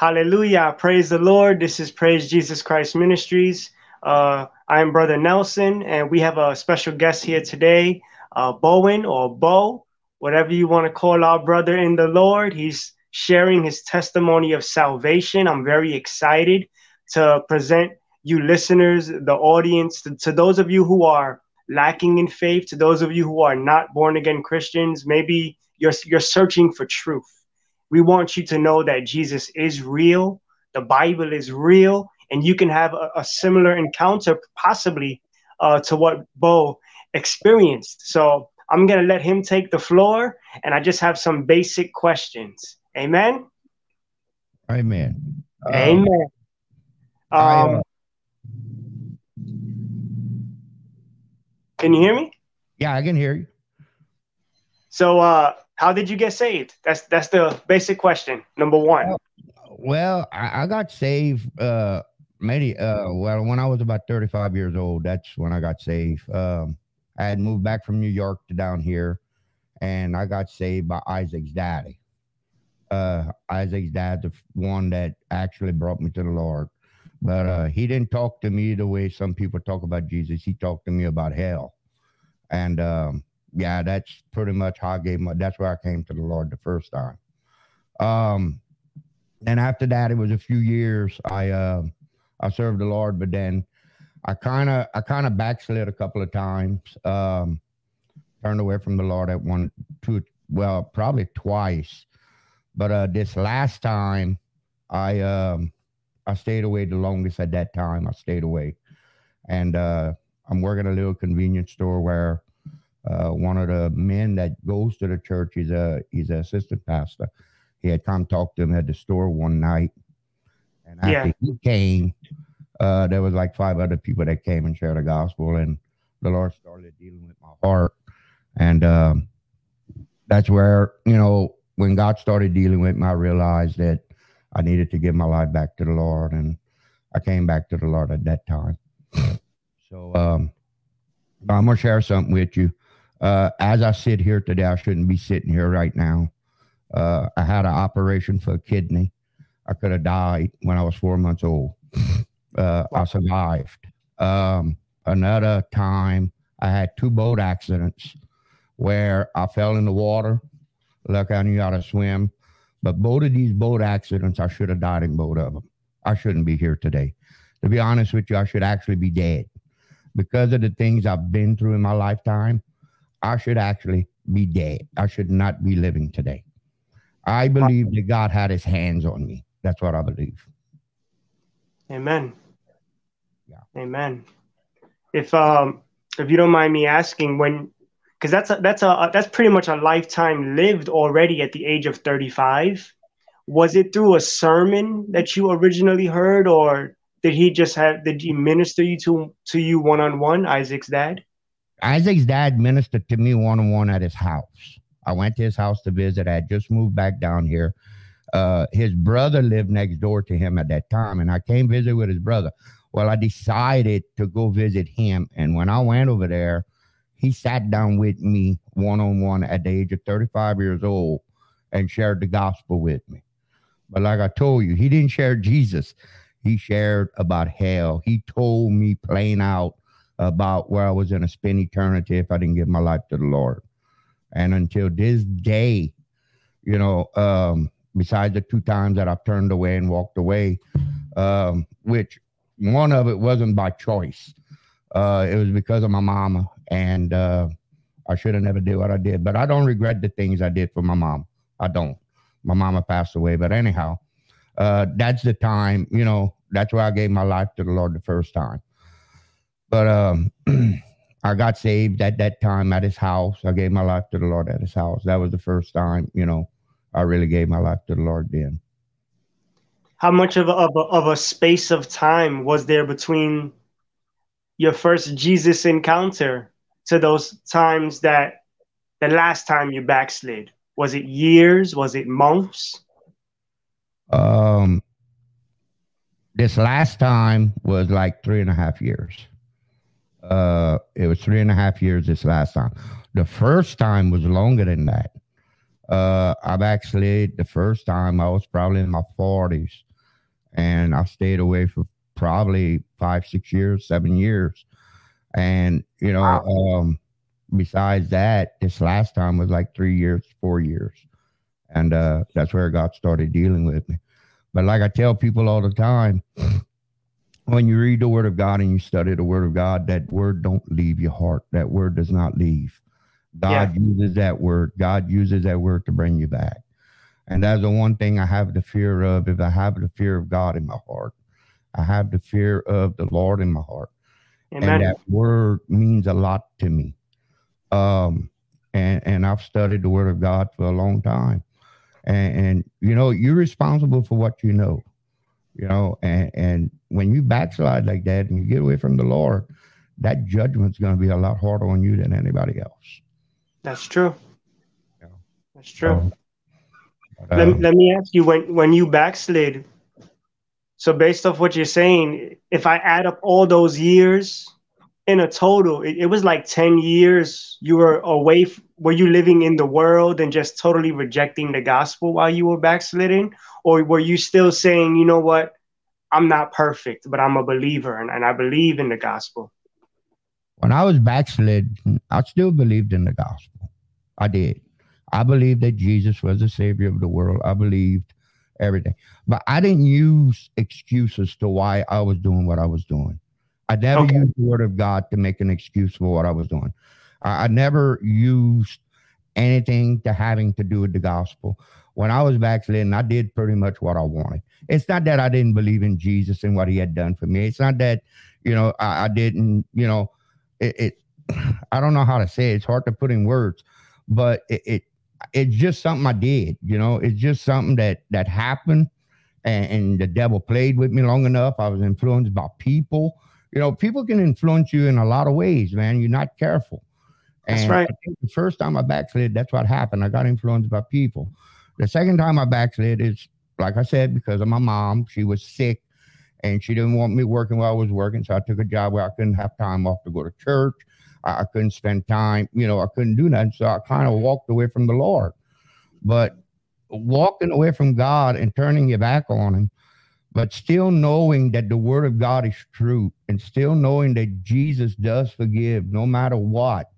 Hallelujah. Praise the Lord. This is Praise Jesus Christ Ministries. Uh, I am Brother Nelson, and we have a special guest here today, uh, Bowen or Bo, whatever you want to call our brother in the Lord. He's sharing his testimony of salvation. I'm very excited to present you listeners, the audience, to, to those of you who are lacking in faith, to those of you who are not born again Christians, maybe you're, you're searching for truth. We want you to know that Jesus is real, the Bible is real, and you can have a, a similar encounter, possibly uh, to what Bo experienced. So I'm going to let him take the floor, and I just have some basic questions. Amen. Amen. Amen. Um, I, uh, can you hear me? yeah, I can hear you. So, uh, how did you get saved? That's that's the basic question. Number one. Well, I, I got saved uh uh well when I was about 35 years old, that's when I got saved. Um I had moved back from New York to down here and I got saved by Isaac's daddy. Uh Isaac's dad's the one that actually brought me to the Lord. But uh he didn't talk to me the way some people talk about Jesus. He talked to me about hell. And um yeah, that's pretty much how I gave my that's where I came to the Lord the first time. Um and after that it was a few years I uh I served the Lord, but then I kind of I kind of backslid a couple of times. Um turned away from the Lord at one two well, probably twice. But uh this last time I um I stayed away the longest at that time. I stayed away. And uh I'm working a little convenience store where uh, one of the men that goes to the church. He's a he's an assistant pastor. He had come talk to him at the store one night, and after Yeah. he came, uh, there was like five other people that came and shared the gospel, and the Lord started dealing with my heart, and um, that's where you know when God started dealing with me, I realized that I needed to give my life back to the Lord, and I came back to the Lord at that time. So um, I'm gonna share something with you. Uh, as I sit here today, I shouldn't be sitting here right now. Uh, I had an operation for a kidney. I could have died when I was four months old. Uh, I survived. Um, another time, I had two boat accidents where I fell in the water. Lucky I knew how to swim. But both of these boat accidents, I should have died in both of them. I shouldn't be here today. To be honest with you, I should actually be dead because of the things I've been through in my lifetime. I should actually be dead. I should not be living today. I believe that God had his hands on me. That's what I believe. Amen. Yeah. Amen. If um if you don't mind me asking when because that's a, that's a that's pretty much a lifetime lived already at the age of 35 was it through a sermon that you originally heard or did he just have did he minister you to to you one-on-one isaac's dad Isaac's dad ministered to me one on one at his house. I went to his house to visit. I had just moved back down here. Uh, his brother lived next door to him at that time, and I came visit with his brother. Well, I decided to go visit him, and when I went over there, he sat down with me one on one at the age of 35 years old and shared the gospel with me. But like I told you, he didn't share Jesus. He shared about hell. He told me plain out about where I was in a spin eternity if I didn't give my life to the Lord. And until this day, you know, um, besides the two times that I've turned away and walked away, um, which one of it wasn't by choice. Uh, it was because of my mama, and uh, I should have never did what I did. But I don't regret the things I did for my mom. I don't. My mama passed away, but anyhow, uh, that's the time. You know, that's where I gave my life to the Lord the first time. But um, I got saved at that time at his house. I gave my life to the Lord at his house. That was the first time, you know, I really gave my life to the Lord then. how much of a, of a, of a space of time was there between your first jesus encounter to those times that the last time you backslid was it years was it months Um, this last time was like three and a half years. Uh, it was three and a half years this last time. The first time was longer than that. Uh, I've actually the first time I was probably in my forties. and I stayed away for probably five, six years, seven years. And, you know, wow. um, besides that, this last time was like three years, four years. And uh, that's where God started dealing with me. But like I tell people all the time, when you read the word of God and you study the word of God, that word don't leave your heart. That word does not leave. God yeah. uses that word. God uses that word to bring you back. And that's the one thing I have the fear of. If I have the fear of God in my heart, I have the fear of the Lord in my heart. Amen. And that word means a lot to me. Um, and, and I've studied the word of God for a long time. And, and you know, you're responsible for what you know. You know, and, and when you backslide like that and you get away from the Lord, that judgment's going to be a lot harder on you than anybody else. That's true. Yeah. That's true. let, um, let me ask you when when you backslid. So based off what you're saying, if I add up all those years in a total, it, it was like ten years. You were away. F- were you living in the world and just totally rejecting the gospel while you were backsliding, or were you still saying, you know what, I'm not perfect, but I'm a believer and, and I believe in the gospel? When I was backslid, I still believed in the gospel. I did. I believed that Jesus was the savior of the world. I believed everything. But I didn't use excuses to why I was doing what I was doing. I never okay. used the word of God to make an excuse for what I was doing. I, I never used anything to having to do with the gospel. When I was backsliding, I did pretty much what I wanted. It's not that I didn't believe in Jesus and what he had done for me. It's not that, you know, I, I didn't, you know, it, it, I don't know how to say it. It's hard to put in words, but it, it it's just something I did. You know, it's just something that that happened, and, and the devil played with me long enough. I was influenced by people. You know, people can influence you in a lot of ways, man. You're not careful. And that's right. the first time I backslid, that's what happened. I got influenced by people. The second time I backslid is, like I said, because of my mom. She was sick and she didn't want me working while I was working. So I took a job where I couldn't have time off to go to church. I, I couldn't spend time, you know, I couldn't do nothing. So I kind of walked away from the Lord. But walking away from God and turning your back on Him, but still knowing that the Word of God is true and still knowing that Jesus does forgive no matter what,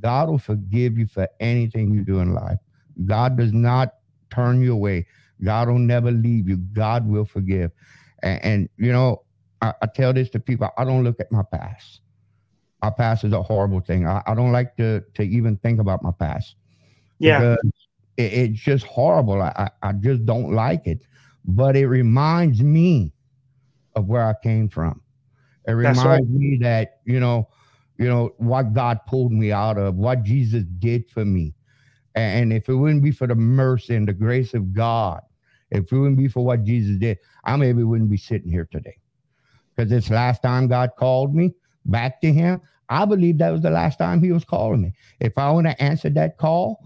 God will forgive you for anything you do in life. God does not turn you away. God will never leave you. God will forgive. And, and you know, I, I, tell this to people I don't look at my past. My past is a horrible thing. I, I don't like to, to even think about my past. Yeah. It, it's just horrible. I, I just don't like it. But it reminds me of where I came from. It reminds right. me that, you know, you know, what God pulled me out of, what Jesus did for me. And if it wouldn't be for the mercy and the grace of God, if it wouldn't be for what Jesus did, I maybe wouldn't be sitting here today. Because this last time God called me back to Him, I believe that was the last time He was calling me. If I would have answered that call,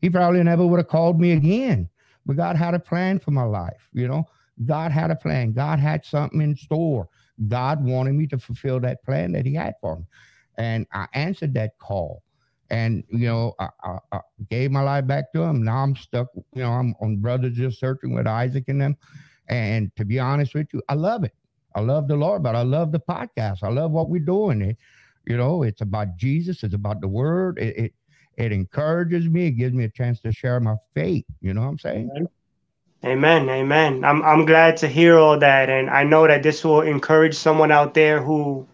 He probably never would have called me again. But God had a plan for my life, you know. God had a plan. God had something in store. God wanted me to fulfill that plan that He had for me. And I answered that call and you know I, I, I, gave my life back to him now i'm stuck you know i'm on brothers just searching with isaac and them and to be honest with you i love it i love the lord but i love the podcast i love what we're doing it you know it's about jesus it's about the word it, it it encourages me. It gives me a chance to share my faith. You know what i'm saying? Amen. Amen. I'm, I'm glad to hear all that. And i know that this will encourage someone out there who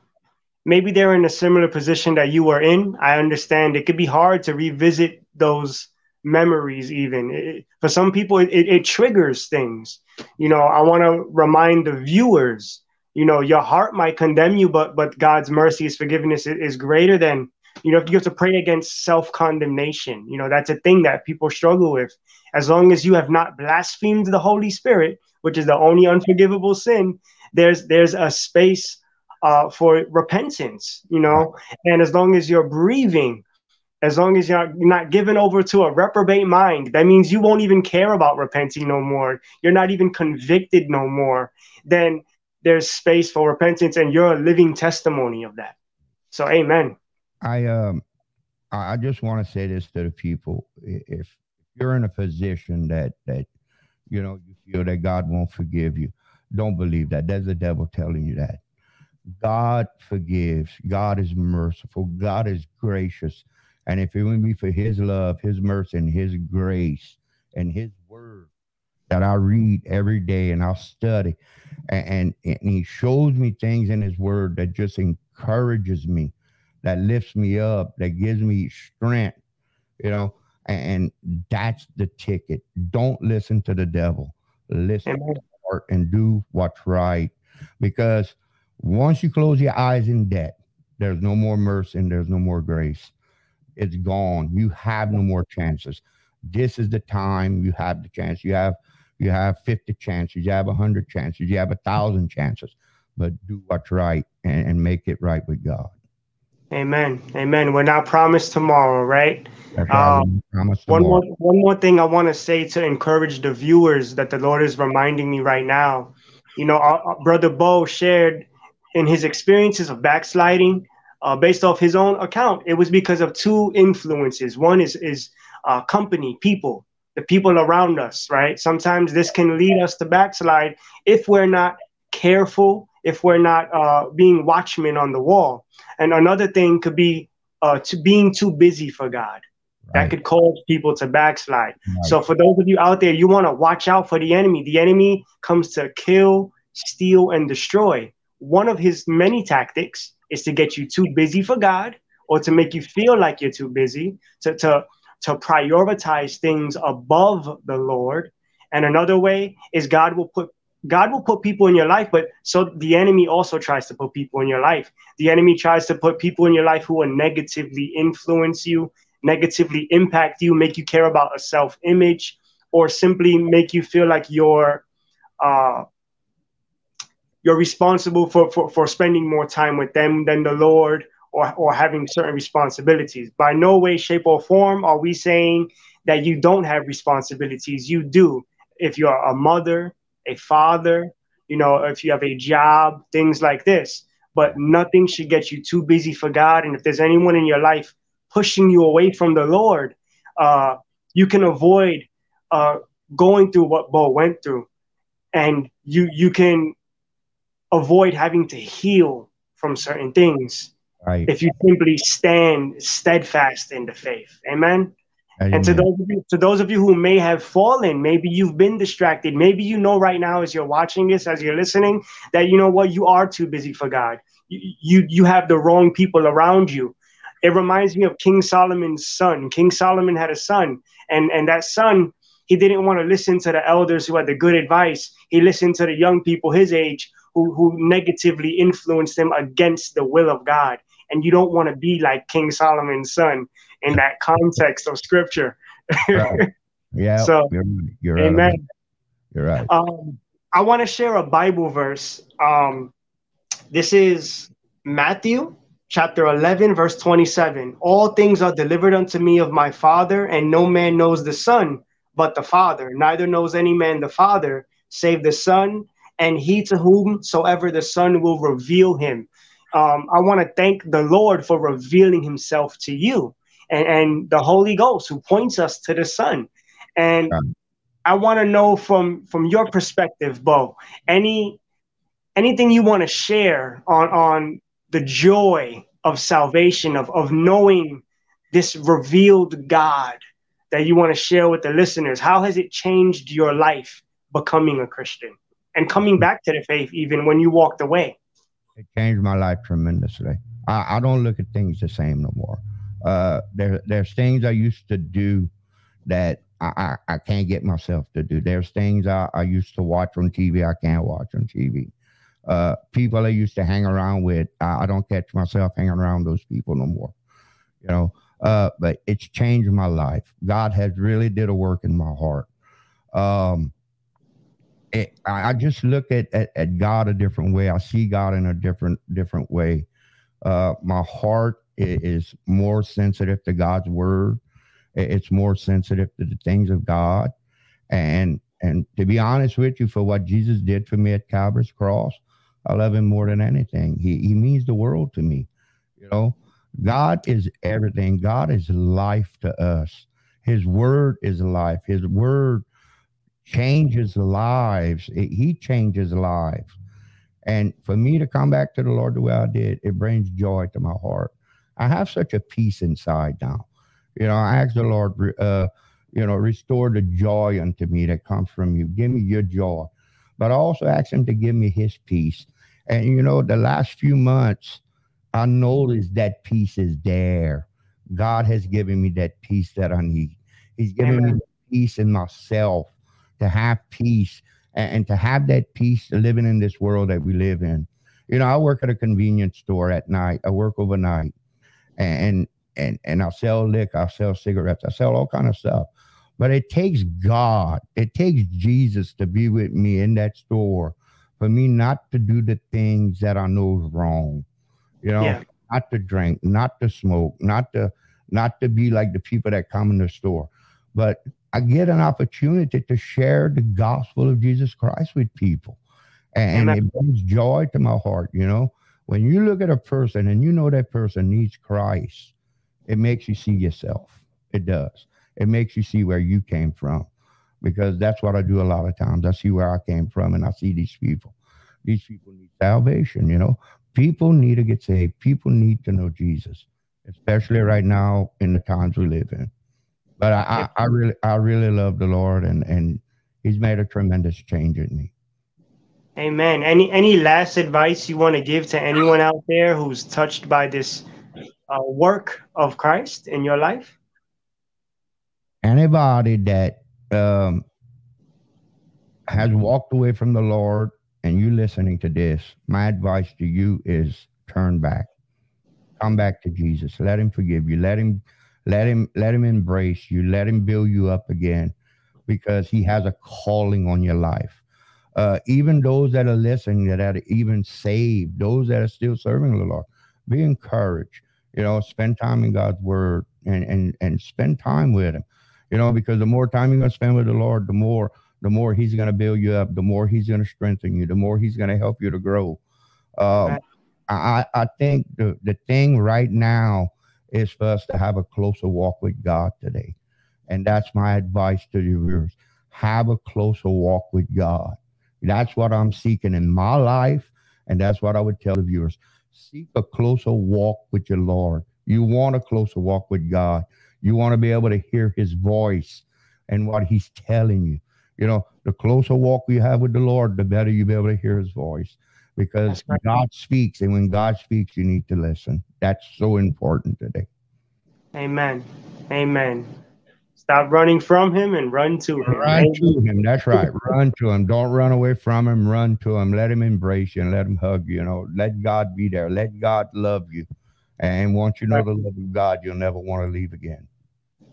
maybe they're in a similar position that you were in. I understand it could be hard to revisit those memories even. It, for some people it, it, triggers things. You know i want to remind the viewers you know your heart might condemn you but but god's mercy his forgiveness is greater than you know if you have to pray against self-condemnation you know that's a thing that people struggle with as long as you have not blasphemed the holy spirit which is the only unforgivable sin there's there's a space uh, for repentance, you know. And as long as you're breathing, as long as you're not given over to a reprobate mind, that means you won't even care about repenting no more. You're not even convicted no more. Then there's space for repentance, and you're a living testimony of that. So, Amen. I um, I just want to say this to the people: if you're in a position that that you know you feel that God won't forgive you, Don't believe that. That's the devil telling you that. God forgives. God is merciful. God is gracious. And if it would be for his love, his mercy, and his grace and his word that I read every day and I'll study, and, and, and he shows me things in his word that just encourages me, that lifts me up, that gives me strength, you know, and that's the ticket. Don't listen to the devil. Listen Amen. to the heart and do what's right. Because once you close your eyes in debt, there's no more mercy and there's no more grace. It's gone. You have no more chances. This is the time you have the chance. You have you have 50 chances, you have 100 chances, you have a thousand chances, but do what's right and, and make it right with God. Amen. Amen. We're not promised tomorrow, right? Um, one more one more thing I want to say to encourage the viewers that the Lord is reminding me right now. You know, our, our brother Bo shared in his experiences of backsliding, uh, based off his own account, it was because of two influences. One is is uh, company, people, the people around us, right? Sometimes this can lead us to backslide if we're not careful, if we're not uh, being watchmen on the wall. And another thing could be uh, to being too busy for God. Right. That could cause people to backslide. Right. So, for those of you out there, you want to watch out for the enemy. The enemy comes to kill, steal, and destroy. One of his many tactics is to get you too busy for God or to make you feel like you're too busy, to, to, to prioritize things above the Lord. And another way is God will put God will put people in your life, but so the enemy also tries to put people in your life. The enemy tries to put people in your life who will negatively influence you, negatively impact you, make you care about a self image, or simply make you feel like you're uh, you're responsible for, for for spending more time with them than the Lord, or or having certain responsibilities. By no way, shape, or form are we saying that you don't have responsibilities. You do. If you're a mother, a father, you know, if you have a job, things like this. But nothing should get you too busy for God. And if there's anyone in your life pushing you away from the Lord, uh, you can avoid uh, going through what Bo went through, and you you can avoid having to heal from certain things right. if you simply stand steadfast in the faith. Amen. And to those of you, to those of you who may have fallen, maybe you've been distracted. Maybe you know right now as you're watching this, as you're listening, that you know what you are too busy for God. You you, you have the wrong people around you. It reminds me of King Solomon's son. King Solomon had a son, and and that son he didn't want to listen to the elders who had the good advice. He listened to the young people his age who who negatively influenced him against the will of God. And you don't want to be like King Solomon's son in that context of scripture. right. Yeah. So, you're, you're amen. Right. You're right. Um, I want to share a Bible verse. Um, this is Matthew chapter 11, verse 27. All things are delivered unto me of my Father, and no man knows the Son but the Father. Neither knows any man the Father save the Son, and he to whomsoever the Son will reveal him. Um, I want to thank the Lord for revealing himself to you and, and the Holy Ghost who points us to the Son. And I want to know from from your perspective, Bo, any anything you want to share on on the joy of salvation, of of knowing this revealed God that you want to share with the listeners. How has it changed your life becoming a Christian and coming back to the faith even when you walked away? It changed my life tremendously. I, I don't look at things the same no more. Uh, there, there's things I used to do that I, I, I, can't get myself to do. There's things I, I used to watch on TV I can't watch on TV. Uh, people I used to hang around with, I, I don't catch myself hanging around those people no more. You know, uh, but it's changed my life. God has really did a work in my heart. Um, it, I, just look at, at, at God a different way. I see God in a different different way. Uh, my heart is more sensitive to God's word. It's more sensitive to the things of God. And and to be honest with you, for what Jesus did for me at Calvary's cross, I love him more than anything. He he means the world to me. You know, God is everything. God is life to us. His word is life. His word changes lives. It, he changes lives. And for me to come back to the Lord the way I did, it brings joy to my heart. I have such a peace inside now. You know, I ask the Lord, uh, you know, restore the joy unto me that comes from you. Give me your joy. But I also ask him to give me his peace. And, you know, the last few months, I noticed that peace is there. God has given me that peace that I need. He's given Amen. me peace in myself to have peace and, and, to have that peace living in this world that we live in. You know, I work at a convenience store at night. I work overnight, and and and I sell liquor, I sell cigarettes, I sell all kind of stuff. But it takes God, it takes Jesus to be with me in that store for me not to do the things that I know is wrong. You know, yeah. not to drink, not to smoke, not to not to be like the people that come in the store. But I get an opportunity to share the gospel of Jesus Christ with people. And, and it brings joy to my heart, you know. When you look at a person and you know that person needs Christ, it makes you see yourself. It does. It makes you see where you came from. Because that's what I do a lot of times. I see where I came from and I see these people. These people need salvation, you know. People need to get saved. People need to know Jesus, especially right now in the times we live in. But I, I, I really, I really love the Lord, and and He's made a tremendous change in me. Amen. Any any last advice you want to give to anyone out there who's touched by this uh, work of Christ in your life? Anybody that um, has walked away from the Lord and you listening to this, my advice to you is turn back. Come back to Jesus. Let him forgive you. Let him let him let him embrace you. Let him build you up again because he has a calling on your life. Uh, even those that are listening that are even saved, those that are still serving the Lord, be encouraged. You know, spend time in God's word and and and spend time with him. You know, because the more time you're gonna spend with the Lord, the more the more he's gonna build you up, the more he's gonna strengthen you, the more he's gonna help you to grow. Um, I, I think the, the thing right now is for us to have a closer walk with God today. And that's my advice to the viewers. Have a closer walk with God. That's what I'm seeking in my life. And that's what I would tell the viewers. Seek a closer walk with your Lord. You want a closer walk with God. You want to be able to hear his voice and what he's telling you. You know, the closer walk you have with the Lord, the better you'll be able to hear his voice because right. God speaks. And when God speaks, you need to listen. That's so important today. Amen. Amen. Stop running from him and run to him. Run to him. That's right. run to him. Don't run away from him. Run to him. Let him embrace you and let him hug you. You know, let God be there. Let God love you. And once you know the love of God, you'll never want to leave again.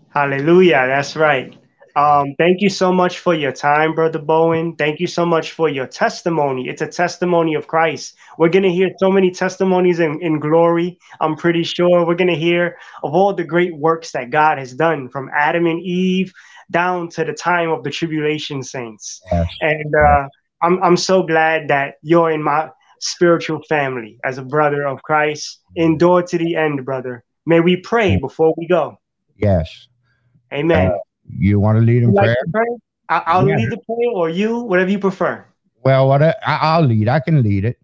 Hallelujah. That's right. Um, thank you so much for your time, Brother Bowen. Thank you so much for your testimony. It's a testimony of Christ. We're going to hear so many testimonies in, in glory. I'm pretty sure we're going to hear of all the great works that God has done from Adam and Eve down to the time of the tribulation saints. Yes. And uh, I'm, I'm so glad that you're in my spiritual family as a brother of Christ. Endure to the end, brother. May we pray before we go. Yes. Amen. Uh, you want to lead in prayer? I'll yeah. lead the prayer, or you, whatever you prefer. Well, what I, will lead. I can lead it.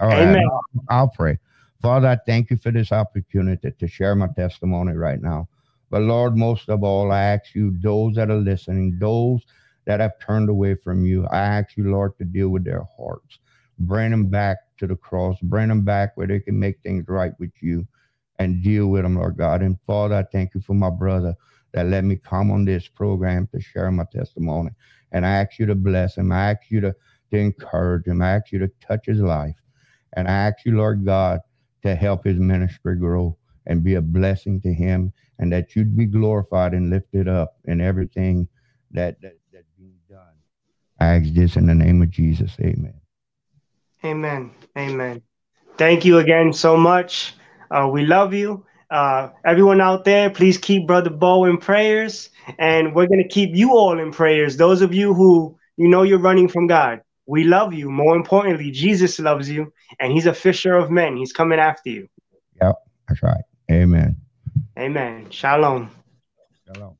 All Amen. Right, I'll, I'll pray. Father, I thank you for this opportunity to share my testimony right now. But Lord, most of all, I ask you, those that are listening, those that have turned away from you, I ask you, Lord, to deal with their hearts. Bring them back to the cross. Bring them back where they can make things right with you and deal with them, Lord God. And Father, I thank you for my brother that let me come on this program to share my testimony. And I ask you to bless him. I ask you to, to encourage him. I ask you to touch his life. And I ask you, Lord God, to help his ministry grow and be a blessing to him and that you'd be glorified and lifted up in everything that, that that's being done. I ask this in the name of Jesus. Amen. Amen. Amen. Thank you again so much. Uh, we love you. Uh, everyone out there, please keep Brother Bo in prayers, and we're gonna keep you all in prayers. Those of you who you know you're running from God, we love you. More importantly, Jesus loves you, and He's a fisher of men. He's coming after you. Yep, that's right. Amen. Amen. Shalom. Shalom.